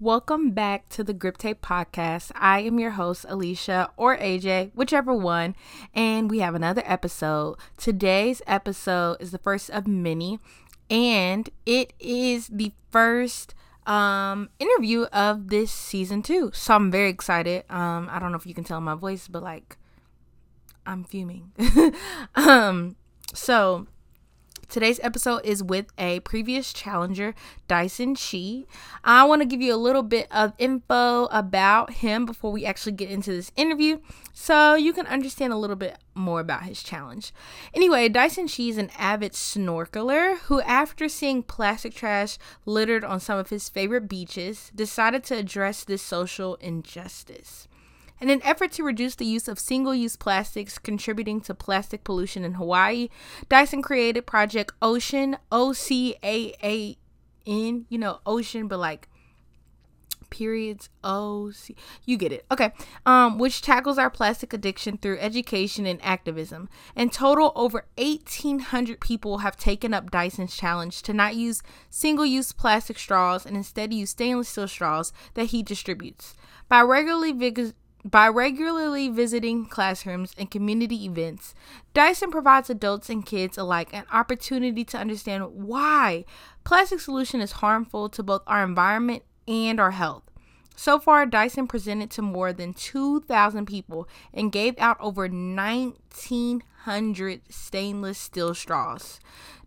Welcome back to the Grip Tape Podcast. I am your host, Alicia or AJ, whichever one, and we have another episode. Today's episode is the first of many, and it is the first um interview of this season two. So I'm very excited. Um, I don't know if you can tell my voice, but like I'm fuming. um, so Today's episode is with a previous challenger, Dyson Chee. I want to give you a little bit of info about him before we actually get into this interview so you can understand a little bit more about his challenge. Anyway, Dyson Chee is an avid snorkeler who, after seeing plastic trash littered on some of his favorite beaches, decided to address this social injustice. In an effort to reduce the use of single use plastics contributing to plastic pollution in Hawaii, Dyson created Project Ocean, O C A A N, you know, ocean, but like periods o c you get it. Okay um which tackles our plastic addiction through education and activism. In total over 1800 people have taken up dyson's challenge to not use single-use plastic straws and instead use stainless steel straws that he distributes. By regularly vis- by regularly visiting classrooms and community events, Dyson provides adults and kids alike an opportunity to understand why plastic solution is harmful to both our environment and our health. So far, Dyson presented to more than 2,000 people and gave out over 1,900 stainless steel straws.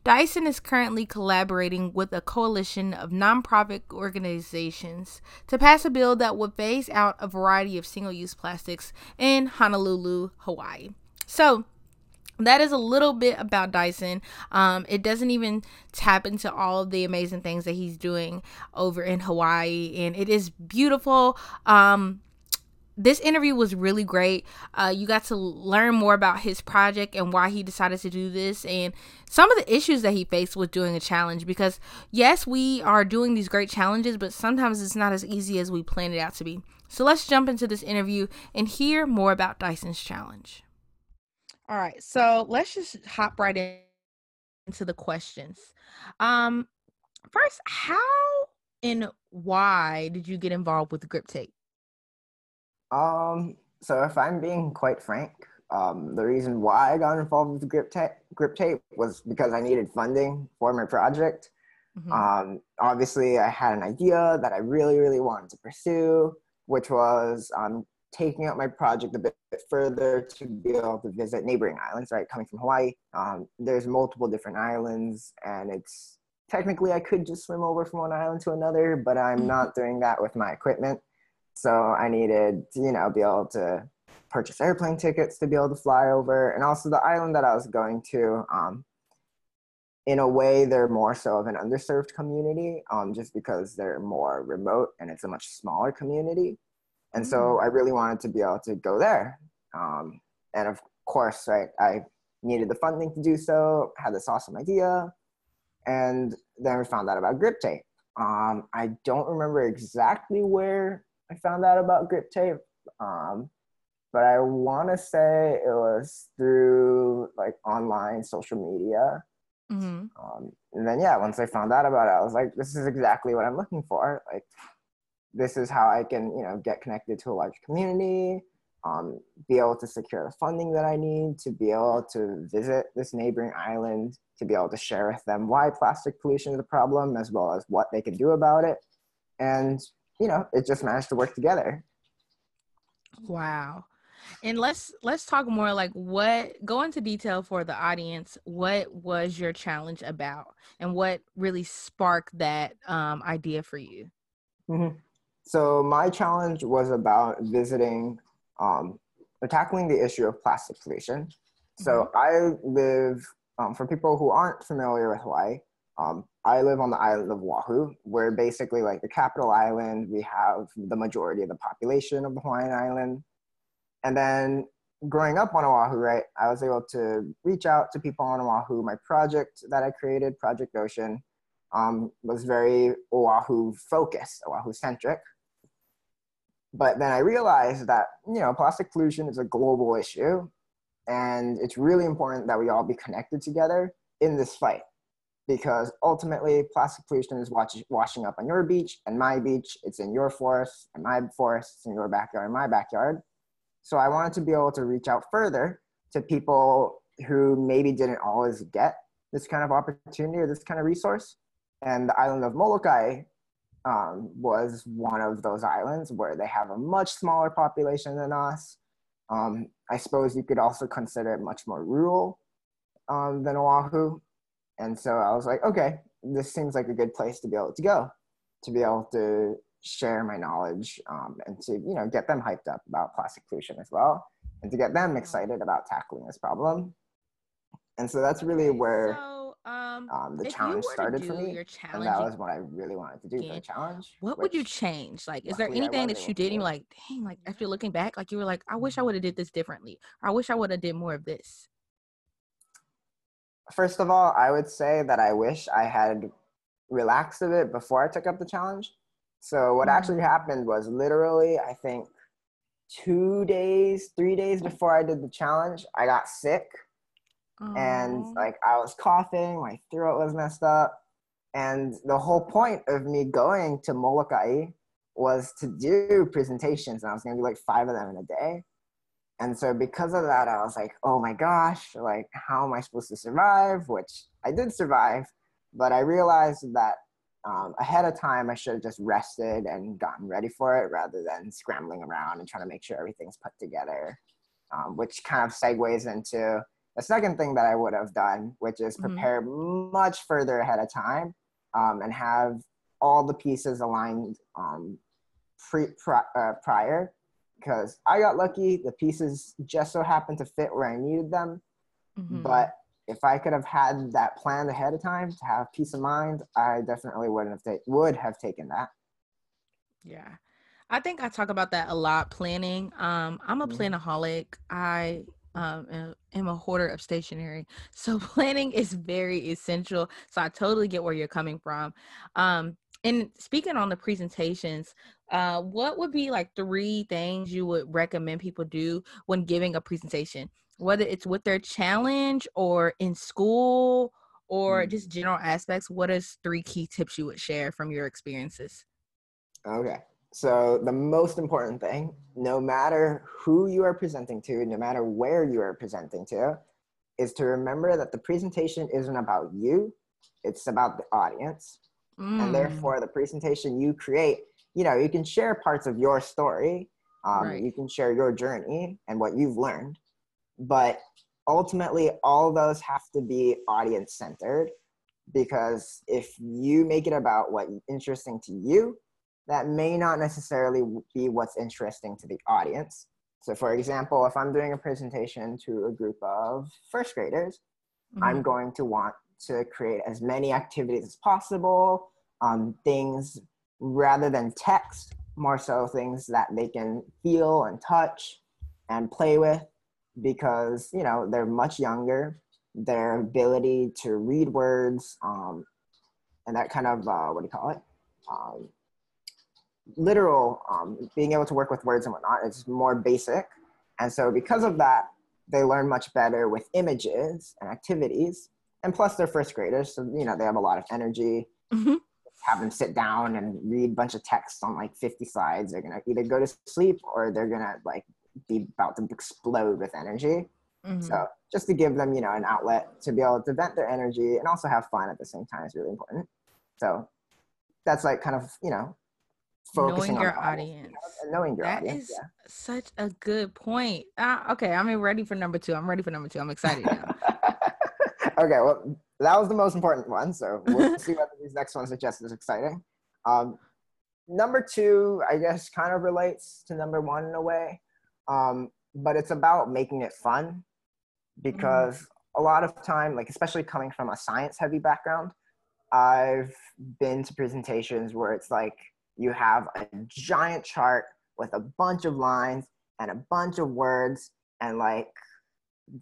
Dyson is currently collaborating with a coalition of nonprofit organizations to pass a bill that would phase out a variety of single use plastics in Honolulu, Hawaii. So, that is a little bit about Dyson. Um, it doesn't even tap into all of the amazing things that he's doing over in Hawaii, and it is beautiful. Um, this interview was really great. Uh, you got to learn more about his project and why he decided to do this, and some of the issues that he faced with doing a challenge. Because yes, we are doing these great challenges, but sometimes it's not as easy as we planned it out to be. So let's jump into this interview and hear more about Dyson's challenge. All right, so let's just hop right in, into the questions. Um, first, how and why did you get involved with grip tape? Um, so if I'm being quite frank, um, the reason why I got involved with grip tape, grip tape was because I needed funding for my project. Mm-hmm. Um, obviously, I had an idea that I really, really wanted to pursue, which was um, taking out my project a bit further to be able to visit neighboring islands. Right, coming from Hawaii, um, there's multiple different islands, and it's technically I could just swim over from one island to another, but I'm mm-hmm. not doing that with my equipment. So I needed to, you know, be able to purchase airplane tickets to be able to fly over. And also the island that I was going to, um, in a way, they're more so of an underserved community um, just because they're more remote and it's a much smaller community. And so mm. I really wanted to be able to go there. Um, and of course, right, I needed the funding to do so, had this awesome idea. And then we found out about grip tape. Um, I don't remember exactly where I found out about grip tape. Um, but I want to say it was through like online social media. Mm-hmm. Um, and then yeah, once I found out about it, I was like, this is exactly what I'm looking for. Like, this is how I can you know get connected to a large community, um, be able to secure the funding that I need to be able to visit this neighboring island, to be able to share with them why plastic pollution is a problem, as well as what they can do about it. And you know, it just managed to work together. Wow. And let's let's talk more like what go into detail for the audience. What was your challenge about, and what really sparked that um, idea for you? Mm-hmm. So my challenge was about visiting um, or tackling the issue of plastic pollution. So mm-hmm. I live um, for people who aren't familiar with Hawaii. Um, I live on the island of Oahu, where basically like the capital island, we have the majority of the population of the Hawaiian island. And then growing up on Oahu, right, I was able to reach out to people on Oahu. My project that I created, Project Ocean, um, was very Oahu focused, Oahu centric. But then I realized that, you know, plastic pollution is a global issue. And it's really important that we all be connected together in this fight because ultimately plastic pollution is watch, washing up on your beach and my beach. It's in your forest and my forest. It's in your backyard and my backyard. So I wanted to be able to reach out further to people who maybe didn't always get this kind of opportunity or this kind of resource. And the island of Molokai um, was one of those islands where they have a much smaller population than us. Um, I suppose you could also consider it much more rural um, than Oahu. And so I was like, okay, this seems like a good place to be able to go, to be able to share my knowledge um, and to you know get them hyped up about plastic pollution as well, and to get them excited about tackling this problem. And so that's really where. So- um, um, the challenge started for me, your and that was what I really wanted to do for the challenge. What would you change? Like, is there anything that you did? And you're like, dang, like after looking back, like you were like, I wish I would have did this differently, or I wish I would have did more of this. First of all, I would say that I wish I had relaxed a bit before I took up the challenge. So what mm-hmm. actually happened was literally, I think, two days, three days before I did the challenge, I got sick and like I was coughing, my throat was messed up. And the whole point of me going to Molokai was to do presentations, and I was gonna do like five of them in a day. And so because of that, I was like, oh my gosh, like how am I supposed to survive? Which I did survive, but I realized that um, ahead of time I should have just rested and gotten ready for it rather than scrambling around and trying to make sure everything's put together, um, which kind of segues into the second thing that I would have done, which is mm-hmm. prepare mm-hmm. much further ahead of time um, and have all the pieces aligned um, pre, uh, prior, because I got lucky. The pieces just so happened to fit where I needed them. Mm-hmm. But if I could have had that planned ahead of time to have peace of mind, I definitely wouldn't have ta- would have taken that. Yeah. I think I talk about that a lot planning. Um, I'm a mm-hmm. planaholic. I um, am a hoarder of stationery. So planning is very essential. So I totally get where you're coming from. Um, and speaking on the presentations, uh, what would be like three things you would recommend people do when giving a presentation, whether it's with their challenge or in school or mm. just general aspects? What is three key tips you would share from your experiences? Okay. So the most important thing, no matter who you are presenting to, no matter where you are presenting to, is to remember that the presentation isn't about you, it's about the audience. Mm. And therefore, the presentation you create, you know, you can share parts of your story, um, right. you can share your journey and what you've learned, but ultimately, all those have to be audience centered because if you make it about what's interesting to you that may not necessarily be what's interesting to the audience. So, for example, if I'm doing a presentation to a group of first graders, mm-hmm. I'm going to want to create as many activities as possible, um, things rather than text, more so things that they can feel and touch and play with because, you know, they're much younger. Their ability to read words um, and that kind of, uh, what do you call it? Um, literal um, being able to work with words and whatnot is more basic and so because of that they learn much better with images and activities and plus they're first graders so you know they have a lot of energy mm-hmm. have them sit down and read a bunch of text on like 50 slides they're gonna either go to sleep or they're gonna like be about to explode with energy mm-hmm. so just to give them you know an outlet to be able to vent their energy and also have fun at the same time is really important so that's like kind of you know focusing knowing your audience. knowing your that audience. That is yeah. such a good point. Uh, okay, I'm ready for number two. I'm ready for number two. I'm excited now. okay, well, that was the most important one. So we'll see whether these next ones are just as exciting. Um, number two, I guess, kind of relates to number one in a way, um, but it's about making it fun because mm. a lot of time, like especially coming from a science-heavy background, I've been to presentations where it's like you have a giant chart with a bunch of lines and a bunch of words and like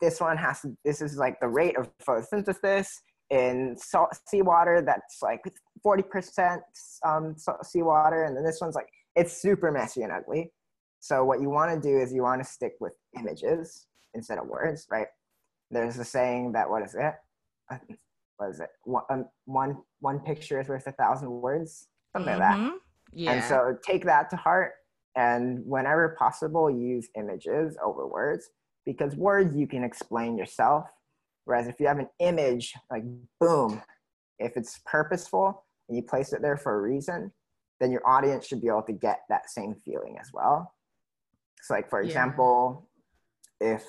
this one has to this is like the rate of photosynthesis in salt seawater that's like 40% um, seawater and then this one's like it's super messy and ugly so what you want to do is you want to stick with images instead of words right there's a saying that what is it was it one, um, one one picture is worth a thousand words something mm-hmm. like that mm-hmm. yeah. and so take that to heart and whenever possible use images over words because words you can explain yourself whereas if you have an image like boom if it's purposeful and you place it there for a reason then your audience should be able to get that same feeling as well so like for example yeah. if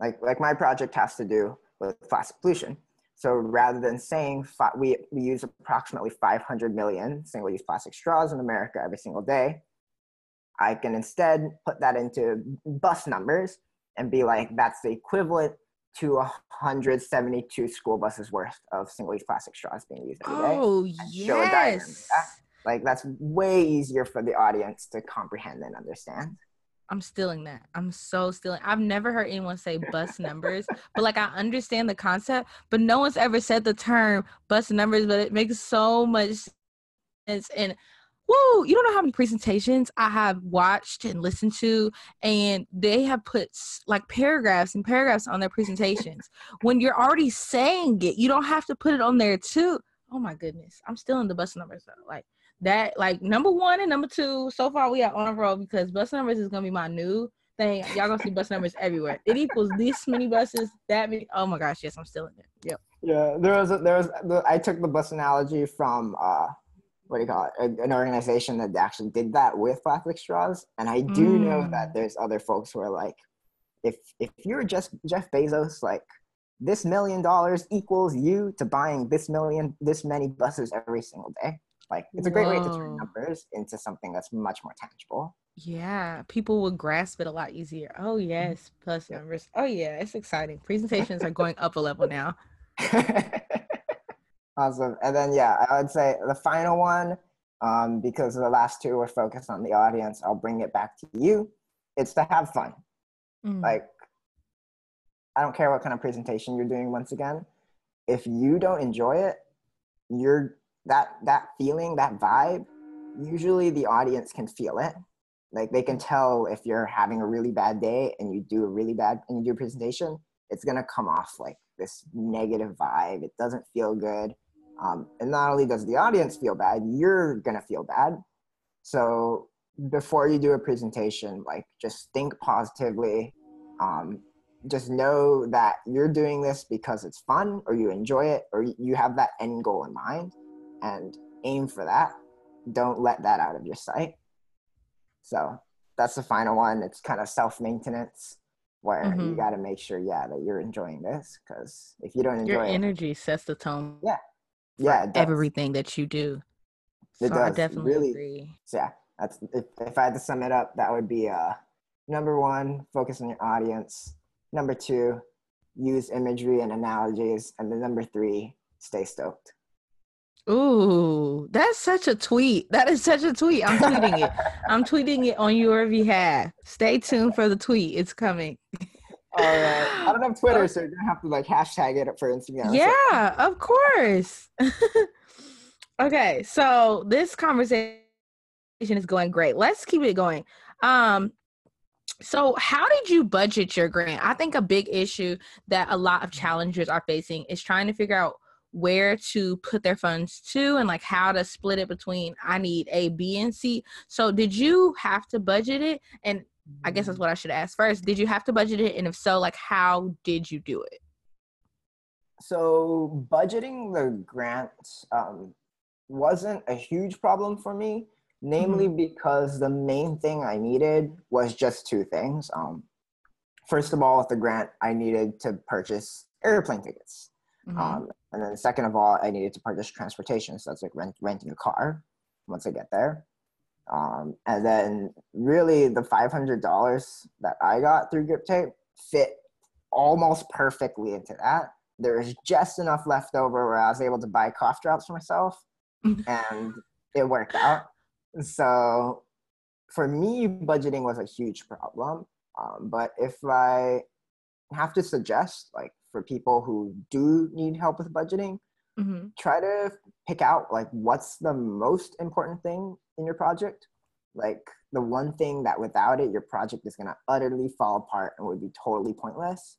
like like my project has to do with plastic pollution so rather than saying we, we use approximately 500 million single-use plastic straws in America every single day, I can instead put that into bus numbers and be like, that's the equivalent to 172 school buses worth of single-use plastic straws being used every day. Oh, yes. Like that's way easier for the audience to comprehend and understand. I'm stealing that. I'm so stealing. I've never heard anyone say bus numbers, but like I understand the concept, but no one's ever said the term bus numbers, but it makes so much sense. And whoa, you don't know how many presentations I have watched and listened to, and they have put like paragraphs and paragraphs on their presentations. when you're already saying it, you don't have to put it on there too. Oh my goodness. I'm still in the bus numbers though. Like that like number one and number two so far we are on a roll because bus numbers is gonna be my new thing y'all gonna see bus numbers everywhere it equals this many buses that many oh my gosh yes i'm still in it yep yeah there was a, there was i took the bus analogy from uh what do you call it an organization that actually did that with plastic straws and i do mm. know that there's other folks who are like if if you're just jeff bezos like this million dollars equals you to buying this million this many buses every single day like it's a great Whoa. way to turn numbers into something that's much more tangible. Yeah, people will grasp it a lot easier. Oh yes, plus numbers. Oh yeah, it's exciting. Presentations are going up a level now. awesome. And then yeah, I would say the final one, um, because the last two were focused on the audience, I'll bring it back to you. It's to have fun. Mm. Like I don't care what kind of presentation you're doing once again. If you don't enjoy it, you're that that feeling that vibe usually the audience can feel it like they can tell if you're having a really bad day and you do a really bad and you do a presentation it's going to come off like this negative vibe it doesn't feel good um, and not only does the audience feel bad you're to feel bad so before you do a presentation like just think positively um, just know that you're doing this because it's fun or you enjoy it or you have that end goal in mind and aim for that. Don't let that out of your sight. So that's the final one. It's kind of self maintenance where mm-hmm. you got to make sure, yeah, that you're enjoying this. Because if you don't enjoy your it, energy sets the tone. Yeah, yeah, everything that you do. It so does. I definitely really, agree. So yeah, that's if, if I had to sum it up, that would be uh number one, focus on your audience. Number two, use imagery and analogies, and then number three, stay stoked. Ooh, that's such a tweet. That is such a tweet. I'm tweeting it. I'm tweeting it on your behalf. Stay tuned for the tweet. It's coming. All right. I don't have Twitter, so you're gonna have to like hashtag it for Instagram. Yeah, so. of course. okay, so this conversation is going great. Let's keep it going. Um, so, how did you budget your grant? I think a big issue that a lot of challengers are facing is trying to figure out where to put their funds to and like how to split it between I need A, B, and C. So did you have to budget it? And I guess that's mm-hmm. what I should ask first. Did you have to budget it? And if so, like how did you do it? So budgeting the grant um, wasn't a huge problem for me, namely mm-hmm. because the main thing I needed was just two things. Um, first of all, with the grant, I needed to purchase airplane tickets. Mm-hmm. Um, and then second of all, I needed to purchase transportation. So that's like rent, renting a car once I get there. Um, and then really the $500 that I got through Grip Tape fit almost perfectly into that. There was just enough left over where I was able to buy cough drops for myself and it worked out. So for me, budgeting was a huge problem. Um, but if I have to suggest, like for people who do need help with budgeting mm-hmm. try to pick out like what's the most important thing in your project like the one thing that without it your project is going to utterly fall apart and would be totally pointless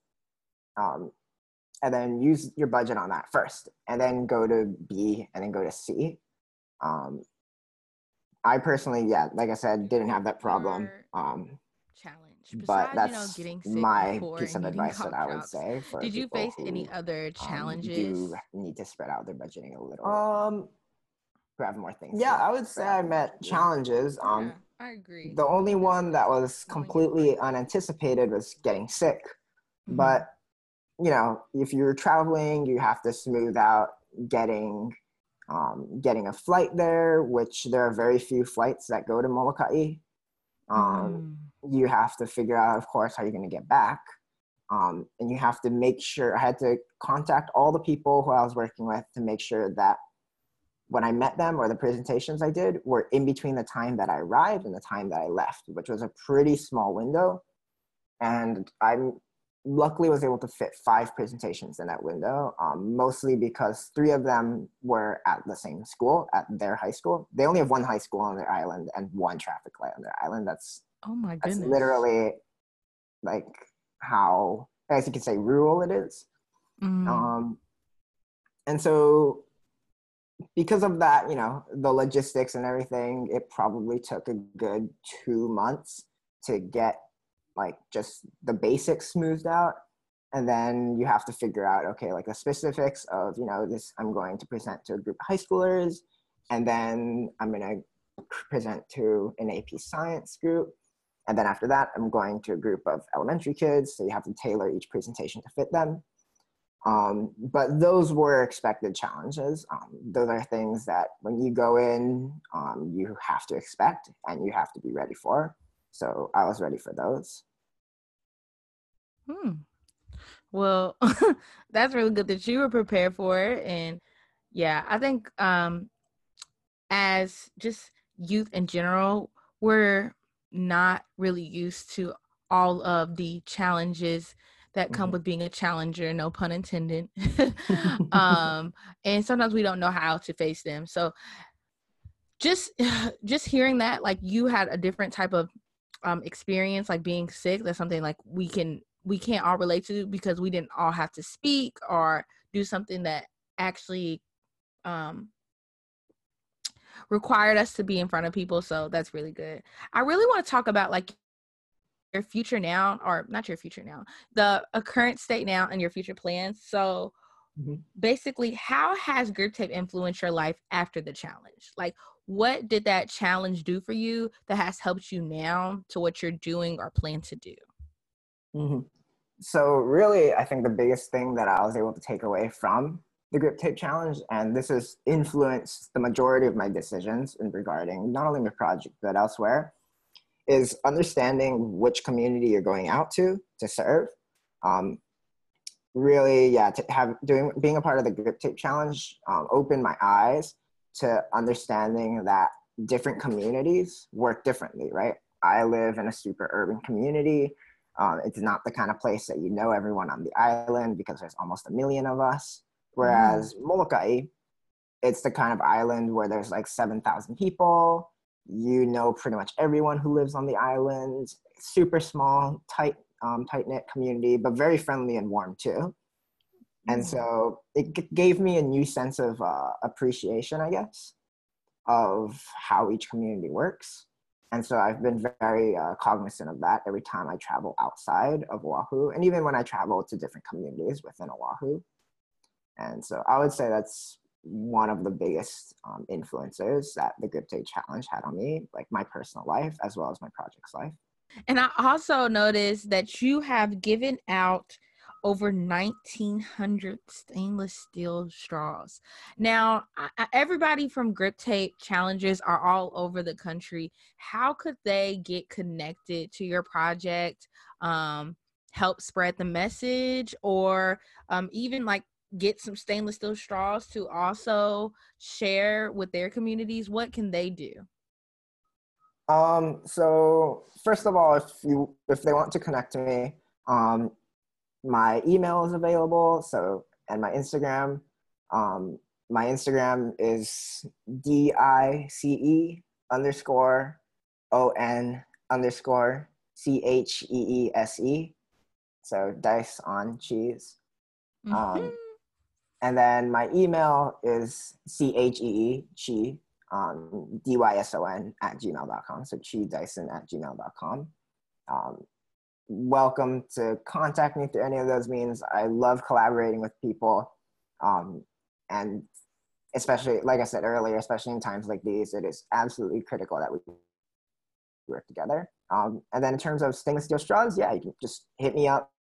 um, and then use your budget on that first, and then go to B, and then go to C. Um, I personally, yeah, like I said, didn't have that problem. Um, challenge. But Besides, that's you know, getting sick my before piece of advice that I would jobs. say. For Did you people face any who, other um, challenges? do need to spread out their budgeting a little. Um, who have more things. yeah, I would say I met budgeting. challenges. Um, yeah, I agree. The only one that was completely unanticipated was getting sick. Mhm. But you know, if you're traveling, you have to smooth out getting um, getting a flight there, which there are very few flights that go to Molokai. Um, Mm. You have to figure out, of course, how you're going to get back, um, and you have to make sure. I had to contact all the people who I was working with to make sure that when I met them or the presentations I did were in between the time that I arrived and the time that I left, which was a pretty small window. And I'm luckily was able to fit five presentations in that window, um, mostly because three of them were at the same school, at their high school. They only have one high school on their island and one traffic light on their island. That's oh my that's goodness. literally like how, I guess you could say, rural it is. Mm. Um, and so, because of that, you know, the logistics and everything, it probably took a good two months to get like just the basics smoothed out. And then you have to figure out, okay, like the specifics of, you know, this I'm going to present to a group of high schoolers, and then I'm going to present to an AP science group. And then after that, I'm going to a group of elementary kids. So you have to tailor each presentation to fit them. Um, but those were expected challenges. Um, those are things that when you go in, um, you have to expect and you have to be ready for. So I was ready for those. Hmm. Well, that's really good that you were prepared for it. And yeah, I think um as just youth in general, we're not really used to all of the challenges that come Mhm. with being a challenger, no pun intended. um and sometimes we don't know how to face them. So just just hearing that like you had a different type of um experience like being sick that's something like we can we can't all relate to because we didn't all have to speak or do something that actually um required us to be in front of people so that's really good i really want to talk about like your future now or not your future now the uh, current state now and your future plans so Mhm. basically how has grip tape influenced your life after the challenge like what did that challenge do for you that has helped you now to what you're doing or plan to do Mhm. So really, I think the biggest thing that I was able to take away from the grip tape challenge, and this has influenced the majority of my decisions in regarding not only my project but elsewhere, is understanding which community you're going out to to serve. Um, really, yeah, to have doing being a part of the grip tape challenge um, opened my eyes to understanding that different communities work differently. Right, I live in a super urban community. Um, it's not the kind of place that you know everyone on the island because there's almost a million of us. Whereas Molokai, it's the kind of island where there's like 7,000 people. You know pretty much everyone who lives on the island. Super small, tight, um, tight knit community, but very friendly and warm too. And Mm. so it g- gave me a new sense of uh, appreciation, I guess, of how each community works. And so I've been very uh, cognizant of that every time I travel outside of Oahu, and even when I travel to different communities within Oahu. And so I would say that's one of the biggest um, influences that the Grip Tape Challenge had on me, like my personal life as well as my project's life. And I also noticed that you have given out over 1900 stainless steel straws. Now, I, everybody from Grip Tape challenges are all over the country. How could they get connected to your project, um, help spread the message, or um, even like get some stainless steel straws to also share with their communities? What can they do? Um, so first of all, if you if they want to connect to me, um, my email is available. So and my Instagram, um, my Instagram is d i c e underscore o n underscore c h e e s e. So dice on cheese. Mm-hmm. Um, and then my email is C H E E, Chi, um, D Y S O N at gmail.com. So Chee Dyson at gmail.com. Um, welcome to contact me through any of those means. I love collaborating with people. Um, and especially, like I said earlier, especially in times like these, it is absolutely critical that we work together. Um, and then in terms of stainless steel straws, yeah, you can just hit me up.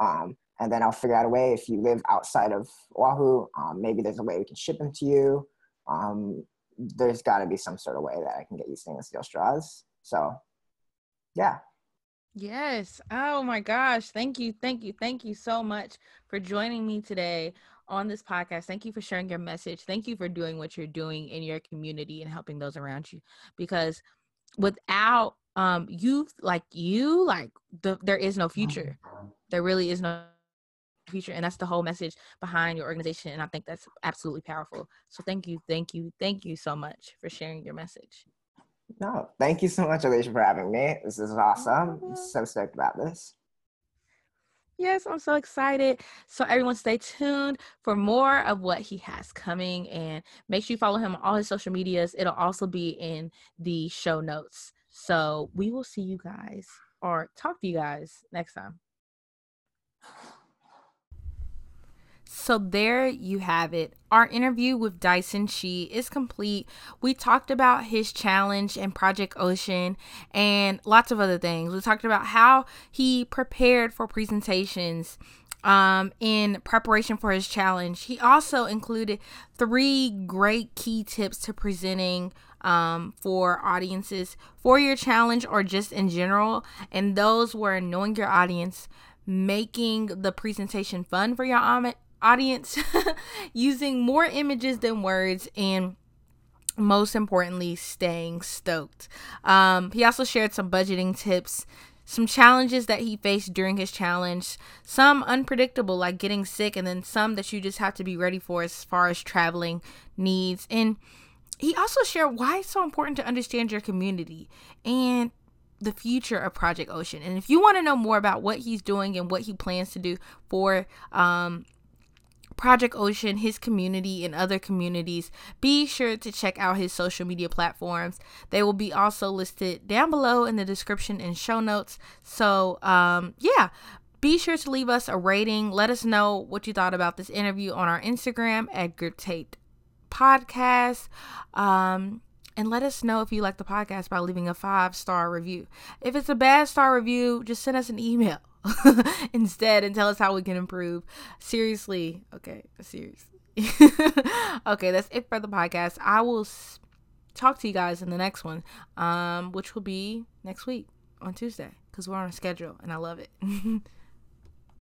Um, and then I'll figure out a way if you live outside of Oahu, um, maybe there's a way we can ship them to you. Um, there's got to be some sort of way that I can get you stainless steel straws. So, yeah. Yes. Oh my gosh. Thank you. Thank you. Thank you so much for joining me today on this podcast. Thank you for sharing your message. Thank you for doing what you're doing in your community and helping those around you because without um youth like you like the, there is no future. There really is no future and that's the whole message behind your organization and i think that's absolutely powerful so thank you thank you thank you so much for sharing your message no thank you so much alicia for having me this is awesome I'm mm-hmm. so stoked about this Yes, I'm so excited. So everyone stay tuned for more of what he has coming and make sure you follow him on all his social medias. It'll also be in the show notes. So we will see you guys or talk to you guys next time. So there you have it. Our interview with Dyson Chee is complete. We talked about his challenge and Project Ocean and lots of other things. We talked about how he prepared for presentations um, in preparation for his challenge. He also included three great key tips to presenting um, for audiences for your challenge or just in general. And those were knowing your audience, making the presentation fun for your audience using more images than words and most importantly staying stoked um, he also shared some budgeting tips some challenges that he faced during his challenge some unpredictable like getting sick and then some that you just have to be ready for as far as traveling needs and he also shared why it's so important to understand your community and the future of Project Ocean. And if you want to know more about what he's doing and what he plans to do for um, Project Ocean, his community, and other communities, be sure to check out his social media platforms. They will be also listed down below in the description and show notes. So, um, yeah, be sure to leave us a rating. Let us know what you thought about this interview on our Instagram at Tape Podcast. Um, and let us know if you like the podcast by leaving a five star review. If it's a bad star review, just send us an email instead and tell us how we can improve. Seriously. Okay. Seriously. okay. That's it for the podcast. I will talk to you guys in the next one, um, which will be next week on Tuesday because we're on a schedule and I love it.